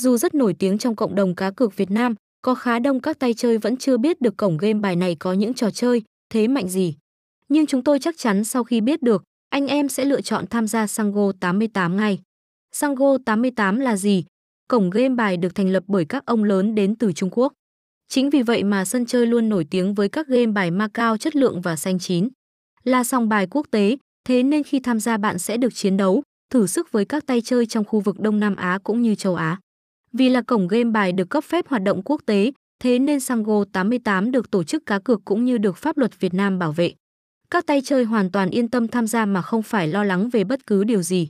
Dù rất nổi tiếng trong cộng đồng cá cược Việt Nam, có khá đông các tay chơi vẫn chưa biết được cổng game bài này có những trò chơi, thế mạnh gì. Nhưng chúng tôi chắc chắn sau khi biết được, anh em sẽ lựa chọn tham gia Sango 88 ngay. Sango 88 là gì? Cổng game bài được thành lập bởi các ông lớn đến từ Trung Quốc. Chính vì vậy mà sân chơi luôn nổi tiếng với các game bài Macau chất lượng và xanh chín. Là sòng bài quốc tế, thế nên khi tham gia bạn sẽ được chiến đấu, thử sức với các tay chơi trong khu vực Đông Nam Á cũng như châu Á. Vì là cổng game bài được cấp phép hoạt động quốc tế, thế nên Sango 88 được tổ chức cá cược cũng như được pháp luật Việt Nam bảo vệ. Các tay chơi hoàn toàn yên tâm tham gia mà không phải lo lắng về bất cứ điều gì.